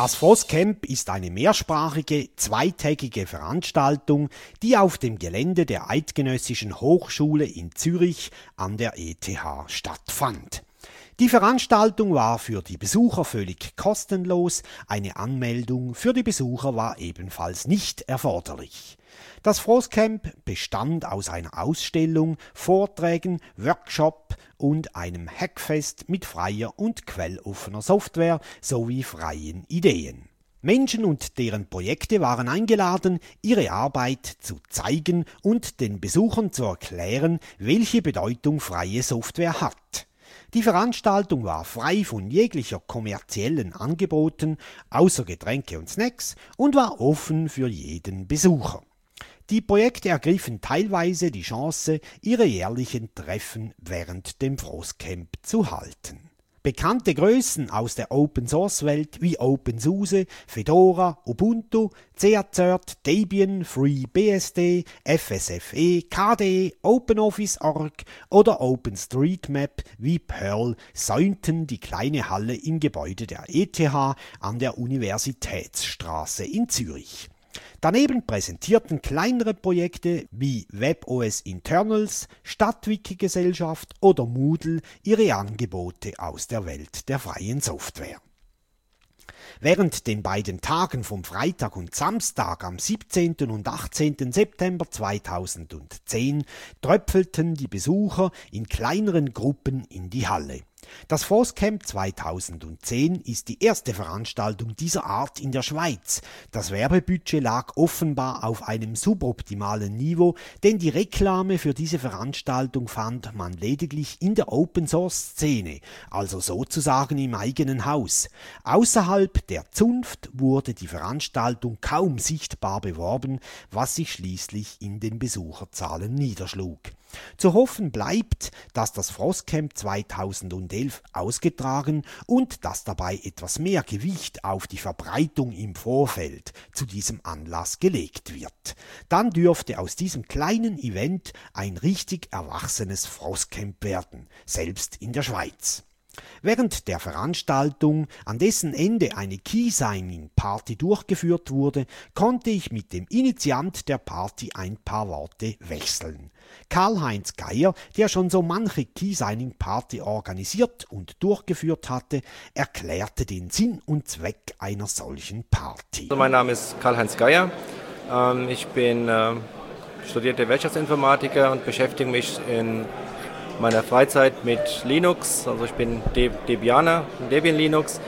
Das Frostcamp ist eine mehrsprachige, zweitägige Veranstaltung, die auf dem Gelände der Eidgenössischen Hochschule in Zürich an der ETH stattfand. Die Veranstaltung war für die Besucher völlig kostenlos, eine Anmeldung für die Besucher war ebenfalls nicht erforderlich. Das Frostcamp bestand aus einer Ausstellung, Vorträgen, Workshop und einem Hackfest mit freier und quelloffener Software sowie freien Ideen. Menschen und deren Projekte waren eingeladen, ihre Arbeit zu zeigen und den Besuchern zu erklären, welche Bedeutung freie Software hat. Die Veranstaltung war frei von jeglicher kommerziellen Angeboten, außer Getränke und Snacks, und war offen für jeden Besucher. Die Projekte ergriffen teilweise die Chance, ihre jährlichen Treffen während dem Frostcamp zu halten. Bekannte Größen aus der Open-Source-Welt wie OpenSUSE, Fedora, Ubuntu, CACert, Debian, FreeBSD, FSFE, KDE, OpenOffice.org oder OpenStreetMap wie Perl säumten die kleine Halle im Gebäude der ETH an der Universitätsstraße in Zürich. Daneben präsentierten kleinere Projekte wie WebOS Internals, Stadtwiki-Gesellschaft oder Moodle ihre Angebote aus der Welt der freien Software. Während den beiden Tagen vom Freitag und Samstag am 17. und 18. September 2010 tröpfelten die Besucher in kleineren Gruppen in die Halle. Das Forstcamp 2010 ist die erste Veranstaltung dieser Art in der Schweiz. Das Werbebudget lag offenbar auf einem suboptimalen Niveau, denn die Reklame für diese Veranstaltung fand man lediglich in der Open Source Szene, also sozusagen im eigenen Haus. Außerhalb der Zunft wurde die Veranstaltung kaum sichtbar beworben, was sich schließlich in den Besucherzahlen niederschlug. Zu hoffen bleibt, dass das Frostcamp 2011 ausgetragen und dass dabei etwas mehr Gewicht auf die Verbreitung im Vorfeld zu diesem Anlass gelegt wird. Dann dürfte aus diesem kleinen Event ein richtig erwachsenes Frostcamp werden, selbst in der Schweiz. Während der Veranstaltung, an dessen Ende eine Key-Signing-Party durchgeführt wurde, konnte ich mit dem Initiant der Party ein paar Worte wechseln. Karl-Heinz Geier, der schon so manche Key-Signing-Party organisiert und durchgeführt hatte, erklärte den Sinn und Zweck einer solchen Party. Also mein Name ist Karl-Heinz Geier. Ähm, ich bin äh, studierter Wirtschaftsinformatiker und beschäftige mich in meiner Freizeit mit Linux. Also ich bin Debianer, Debian Linux,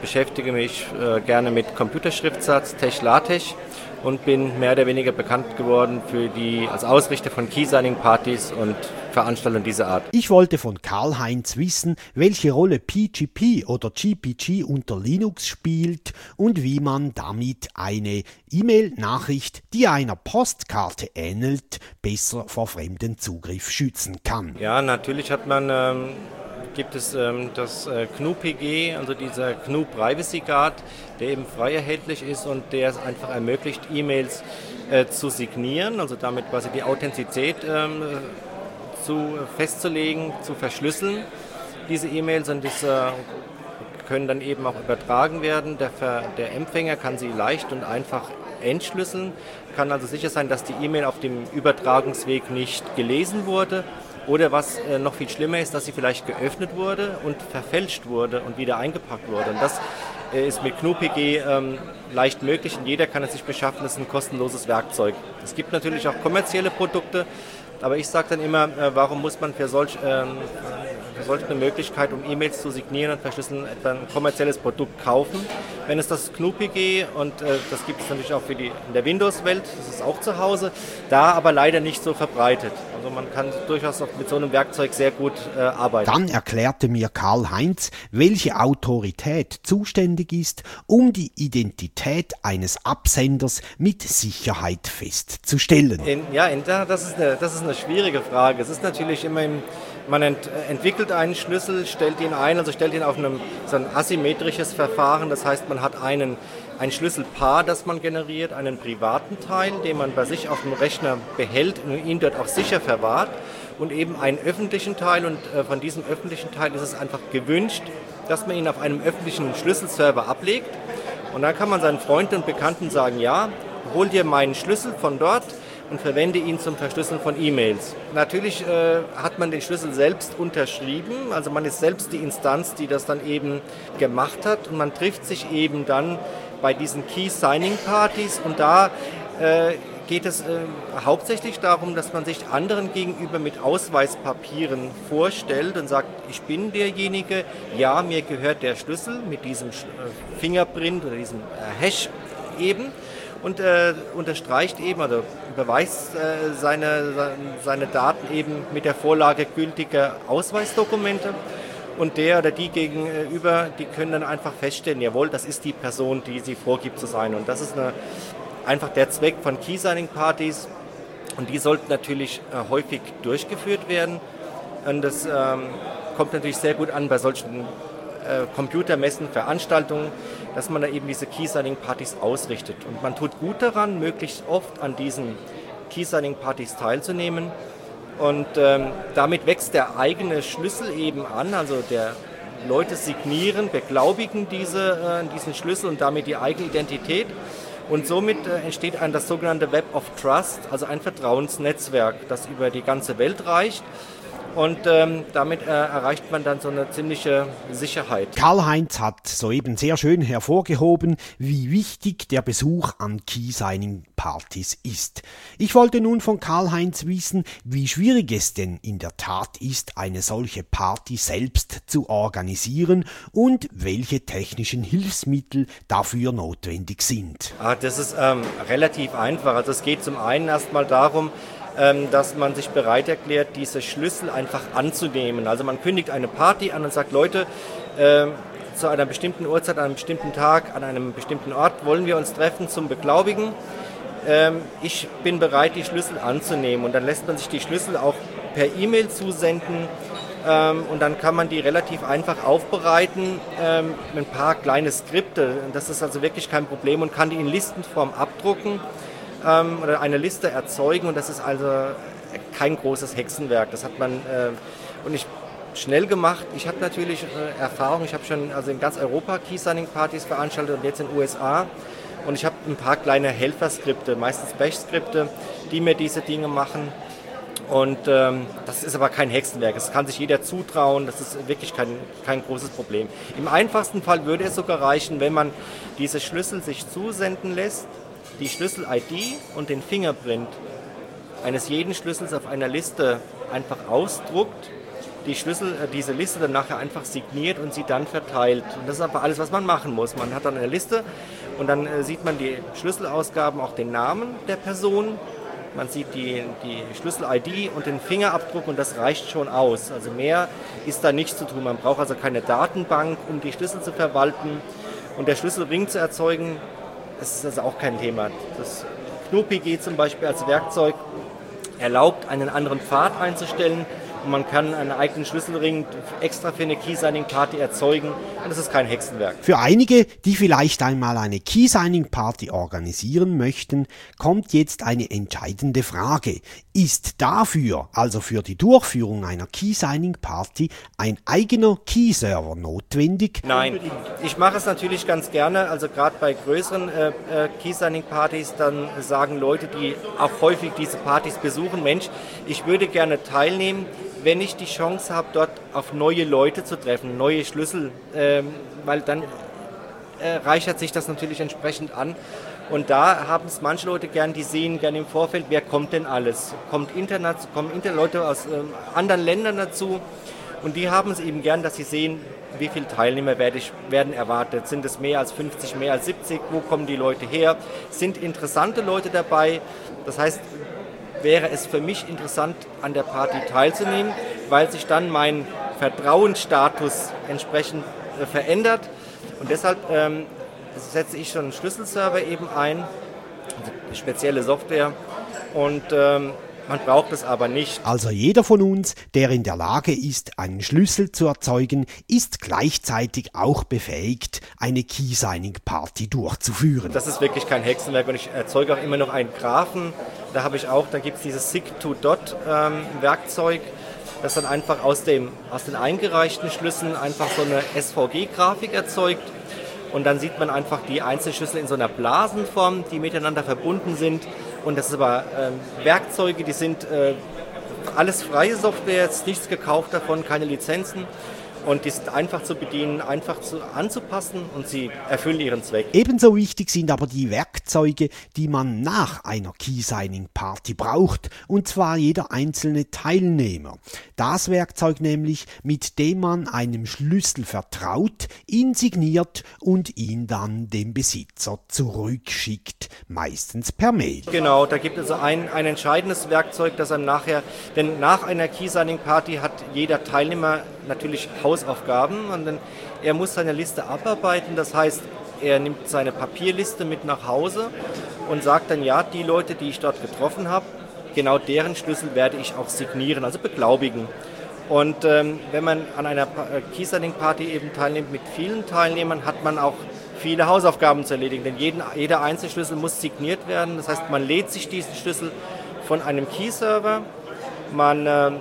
beschäftige mich äh, gerne mit Computerschriftsatz, Tech-LaTeX und bin mehr oder weniger bekannt geworden für die als Ausrichter von Key-Signing-Partys und Veranstaltungen dieser Art. Ich wollte von Karl-Heinz wissen, welche Rolle PGP oder GPG unter Linux spielt und wie man damit eine E-Mail-Nachricht, die einer Postkarte ähnelt, besser vor fremden Zugriff schützen kann. Ja, natürlich hat man ähm, gibt es ähm, das äh, GNU-PG, also dieser GNU Privacy Guard, der eben frei erhältlich ist und der es einfach ermöglicht, E-Mails äh, zu signieren, also damit quasi die Authentizität ähm, zu, festzulegen, zu verschlüsseln. Diese E-Mails und diese können dann eben auch übertragen werden. Der, der Empfänger kann sie leicht und einfach entschlüsseln, kann also sicher sein, dass die E-Mail auf dem Übertragungsweg nicht gelesen wurde oder was äh, noch viel schlimmer ist, dass sie vielleicht geöffnet wurde und verfälscht wurde und wieder eingepackt wurde. Und das äh, ist mit GNU-PG ähm, leicht möglich und jeder kann es sich beschaffen. Das ist ein kostenloses Werkzeug. Es gibt natürlich auch kommerzielle Produkte, aber ich sage dann immer, äh, warum muss man für solch, ähm, für solch eine Möglichkeit, um E-Mails zu signieren und verschlüsseln, etwa ein kommerzielles Produkt kaufen? Wenn es das GNU-PG und äh, das gibt es natürlich auch für die, in der Windows-Welt, das ist auch zu Hause, da aber leider nicht so verbreitet. Also man kann durchaus auch mit so einem Werkzeug sehr gut äh, arbeiten. Dann erklärte mir Karl-Heinz, welche Autorität zuständig ist, um die Identität eines Absenders mit Sicherheit festzustellen. In, ja, in, das, ist eine, das ist eine schwierige Frage. Es ist natürlich immer im, man ent, entwickelt einen Schlüssel, stellt ihn ein, also stellt ihn auf einem, so ein asymmetrisches Verfahren. Das heißt, man hat einen, ein Schlüsselpaar, das man generiert, einen privaten Teil, den man bei sich auf dem Rechner behält und ihn dort auch sicher verwahrt. und eben einen öffentlichen Teil. Und äh, von diesem öffentlichen Teil ist es einfach gewünscht, dass man ihn auf einem öffentlichen Schlüsselserver ablegt. Und dann kann man seinen Freunden und Bekannten sagen, ja, hol dir meinen Schlüssel von dort und verwende ihn zum Verschlüsseln von E-Mails. Natürlich äh, hat man den Schlüssel selbst unterschrieben, also man ist selbst die Instanz, die das dann eben gemacht hat. Und man trifft sich eben dann bei diesen Key Signing Partys und da äh, geht es äh, hauptsächlich darum, dass man sich anderen gegenüber mit Ausweispapieren vorstellt und sagt, ich bin derjenige, ja, mir gehört der Schlüssel mit diesem äh, Fingerprint oder diesem äh, Hash eben und äh, unterstreicht eben, also beweist äh, seine, seine Daten eben mit der Vorlage gültiger Ausweisdokumente. Und der oder die gegenüber, die können dann einfach feststellen, jawohl, das ist die Person, die sie vorgibt zu sein. Und das ist eine, einfach der Zweck von Key-Signing-Partys. Und die sollten natürlich äh, häufig durchgeführt werden. Und das ähm, kommt natürlich sehr gut an bei solchen äh, Computermessen, Veranstaltungen, dass man da eben diese Key-Signing-Partys ausrichtet. Und man tut gut daran, möglichst oft an diesen Key-Signing-Partys teilzunehmen. Und ähm, damit wächst der eigene Schlüssel eben an, also der Leute signieren, beglaubigen diese, äh, diesen Schlüssel und damit die eigene Identität. Und somit äh, entsteht ein das sogenannte Web of Trust, also ein Vertrauensnetzwerk, das über die ganze Welt reicht und ähm, damit äh, erreicht man dann so eine ziemliche Sicherheit. Karl-Heinz hat soeben sehr schön hervorgehoben, wie wichtig der Besuch an Key-Signing-Partys ist. Ich wollte nun von Karl-Heinz wissen, wie schwierig es denn in der Tat ist, eine solche Party selbst zu organisieren und welche technischen Hilfsmittel dafür notwendig sind. Ah, das ist ähm, relativ einfach. Also es geht zum einen erstmal darum, dass man sich bereit erklärt, diese Schlüssel einfach anzunehmen. Also man kündigt eine Party an und sagt, Leute, ähm, zu einer bestimmten Uhrzeit, an einem bestimmten Tag, an einem bestimmten Ort wollen wir uns treffen zum Beglaubigen. Ähm, ich bin bereit, die Schlüssel anzunehmen. Und dann lässt man sich die Schlüssel auch per E-Mail zusenden. und dann kann man die relativ einfach aufbereiten mit ein paar kleine Skripte. Das ist also wirklich kein Problem und kann die in Listenform abdrucken ähm, oder eine Liste erzeugen und das ist also kein großes Hexenwerk. Das hat man äh, und ich schnell gemacht. Ich habe natürlich äh, Erfahrung. Ich habe schon also in ganz Europa Key-Signing-Partys veranstaltet und jetzt in den USA. Und ich habe ein paar kleine Helferskripte, meistens Bash-Skripte, die mir diese Dinge machen. Und ähm, das ist aber kein Hexenwerk. Das kann sich jeder zutrauen. Das ist wirklich kein, kein großes Problem. Im einfachsten Fall würde es sogar reichen, wenn man diese Schlüssel sich zusenden lässt die Schlüssel-ID und den Fingerprint eines jeden Schlüssels auf einer Liste einfach ausdruckt, die Schlüssel, äh, diese Liste dann nachher einfach signiert und sie dann verteilt. Und das ist aber alles, was man machen muss. Man hat dann eine Liste und dann äh, sieht man die Schlüsselausgaben, auch den Namen der Person. Man sieht die, die Schlüssel-ID und den Fingerabdruck und das reicht schon aus. Also mehr ist da nicht zu tun. Man braucht also keine Datenbank, um die Schlüssel zu verwalten. Und der Schlüsselring zu erzeugen, das ist also auch kein Thema. Das GNU-PG zum Beispiel als Werkzeug erlaubt, einen anderen Pfad einzustellen und man kann einen eigenen Schlüsselring extra für eine Key-Signing-Party erzeugen und das ist kein Hexenwerk. Für einige, die vielleicht einmal eine Key-Signing-Party organisieren möchten, kommt jetzt eine entscheidende Frage. Ist dafür, also für die Durchführung einer Key-Signing-Party, ein eigener Key-Server notwendig? Nein, ich mache es natürlich ganz gerne, also gerade bei größeren äh, äh, Key-Signing-Partys, dann sagen Leute, die auch häufig diese Partys besuchen, Mensch, ich würde gerne teilnehmen, wenn ich die Chance habe, dort auf neue Leute zu treffen, neue Schlüssel, ähm, weil dann äh, reichert sich das natürlich entsprechend an. Und da haben es manche Leute gern, die sehen gerne im Vorfeld, wer kommt denn alles. Kommt Internet, kommen Inter Leute aus äh, anderen Ländern dazu und die haben es eben gern, dass sie sehen, wie viele Teilnehmer werde ich, werden erwartet. Sind es mehr als 50, mehr als 70? Wo kommen die Leute her? Sind interessante Leute dabei? Das heißt, wäre es für mich interessant, an der Party teilzunehmen, weil sich dann mein Vertrauensstatus entsprechend äh, verändert. Und deshalb ähm, setze ich schon einen Schlüsselserver eben ein, also spezielle Software. Und ähm, Man braucht es aber nicht. Also jeder von uns, der in der Lage ist, einen Schlüssel zu erzeugen, ist gleichzeitig auch befähigt, eine Key-Signing-Party durchzuführen. Das ist wirklich kein Hexenwerk und ich erzeuge auch immer noch einen Graphen. Da habe ich auch, da gibt es dieses SIG2-Dot-Werkzeug. Ähm, das dann einfach aus, dem, aus den eingereichten Schlüsseln einfach so eine SVG-Grafik erzeugt. Und dann sieht man einfach die Einzelschlüssel in so einer Blasenform, die miteinander verbunden sind. Und das ist aber äh, Werkzeuge, die sind äh, alles freie Software, jetzt nichts gekauft davon, keine Lizenzen und die sind einfach zu bedienen, einfach zu, anzupassen und sie erfüllen ihren Zweck. Ebenso wichtig sind aber die Werkzeuge, die man nach einer Key-Signing-Party braucht, und zwar jeder einzelne Teilnehmer. Das Werkzeug nämlich, mit dem man einem Schlüssel vertraut, ihn signiert und ihn dann dem Besitzer zurückschickt, meistens per Mail. Genau, da gibt es ein, ein entscheidendes Werkzeug, das einem nachher, denn nach einer Key-Signing-Party hat jeder Teilnehmer natürlich Hausaufgaben und dann, er muss seine Liste abarbeiten. Das heißt, er nimmt seine Papierliste mit nach Hause und sagt dann, ja, die Leute, die ich dort getroffen habe, genau deren Schlüssel werde ich auch signieren, also beglaubigen. Und ähm, wenn man an einer äh, Keysigning-Party eben teilnimmt mit vielen Teilnehmern, hat man auch viele Hausaufgaben zu erledigen, denn jeden, jeder Einzelschlüssel muss signiert werden. Das heißt, man lädt sich diesen Schlüssel von einem Key-Server, man äh,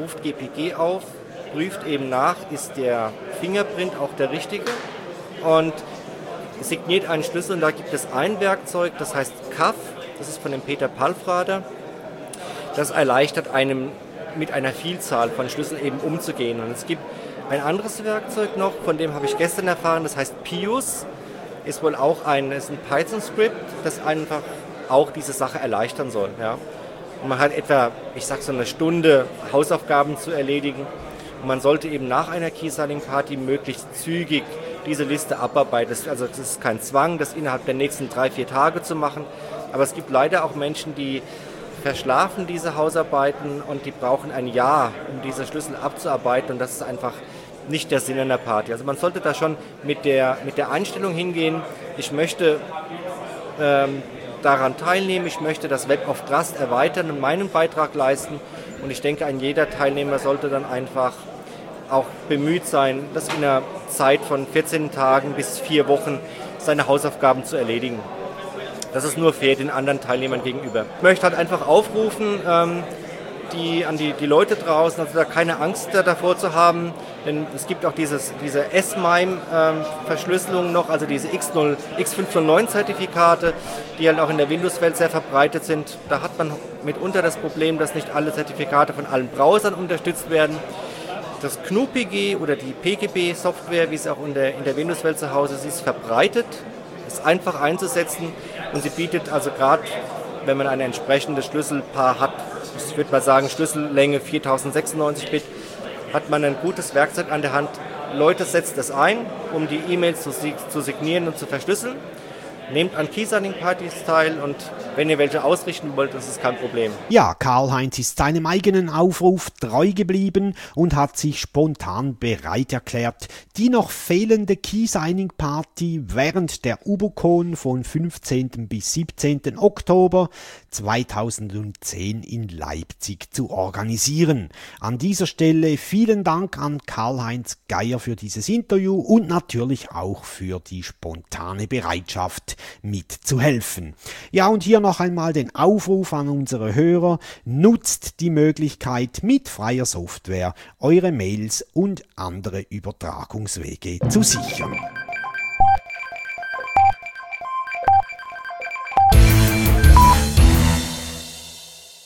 ruft GPG auf, prüft eben nach, ist der Fingerprint auch der richtige und signiert einen Schlüssel und da gibt es ein Werkzeug, das heißt CAF, das ist von dem Peter Palfrader. Das erleichtert einem mit einer Vielzahl von Schlüsseln eben umzugehen. Und es gibt ein anderes Werkzeug noch, von dem habe ich gestern erfahren, das heißt Pius, ist wohl auch ein, ein Python-Skript, das einfach auch diese Sache erleichtern soll. Ja. Und man hat etwa, ich sag so eine Stunde Hausaufgaben zu erledigen und man sollte eben nach einer Key-Signing-Party möglichst zügig diese Liste abarbeiten. Also es ist kein Zwang, das innerhalb der nächsten drei, vier Tage zu machen. Aber es gibt leider auch Menschen, die verschlafen diese Hausarbeiten und die brauchen ein Jahr, um diese Schlüssel abzuarbeiten. Und das ist einfach nicht der Sinn einer Party. Also man sollte da schon mit der, mit der Einstellung hingehen, ich möchte ähm, daran teilnehmen, ich möchte das Web of Trust erweitern und meinen Beitrag leisten. Und ich denke, ein jeder Teilnehmer sollte dann einfach auch bemüht sein, das in einer Zeit von 14 Tagen bis vier Wochen seine Hausaufgaben zu erledigen. Das ist nur fair den anderen Teilnehmern gegenüber. Ich möchte halt einfach aufrufen, ähm, die, an die, die Leute draußen, also da keine Angst davor zu haben, denn es gibt auch dieses, diese S-MIME-Verschlüsselung ähm, noch, also diese X0, X509-Zertifikate, die halt auch in der Windows-Welt sehr verbreitet sind. Da hat man mitunter das Problem, dass nicht alle Zertifikate von allen Browsern unterstützt werden. Das GNU-PG oder die PGB-Software, wie es auch in der, in der Windows-Welt zu Hause ist, ist verbreitet, ist einfach einzusetzen und sie bietet also gerade, wenn man ein entsprechendes Schlüsselpaar hat, ich würde mal sagen Schlüssellänge 4096 Bit, hat man ein gutes Werkzeug an der Hand. Leute, setzt es ein, um die E-Mails zu, zu signieren und zu verschlüsseln. Nehmt an Keysigning-Partys teil und wenn ihr welche ausrichten wollt, das ist kein Problem. Ja, Karl-Heinz ist seinem eigenen Aufruf treu geblieben und hat sich spontan bereit erklärt, die noch fehlende Keysigning-Party während der Ubocon von 15. bis 17. Oktober 2010 in Leipzig zu organisieren. An dieser Stelle vielen Dank an Karl-Heinz Geier für dieses Interview und natürlich auch für die spontane Bereitschaft, mitzuhelfen. Ja, und hier noch einmal den Aufruf an unsere Hörer, nutzt die Möglichkeit, mit freier Software eure Mails und andere Übertragungswege zu sichern.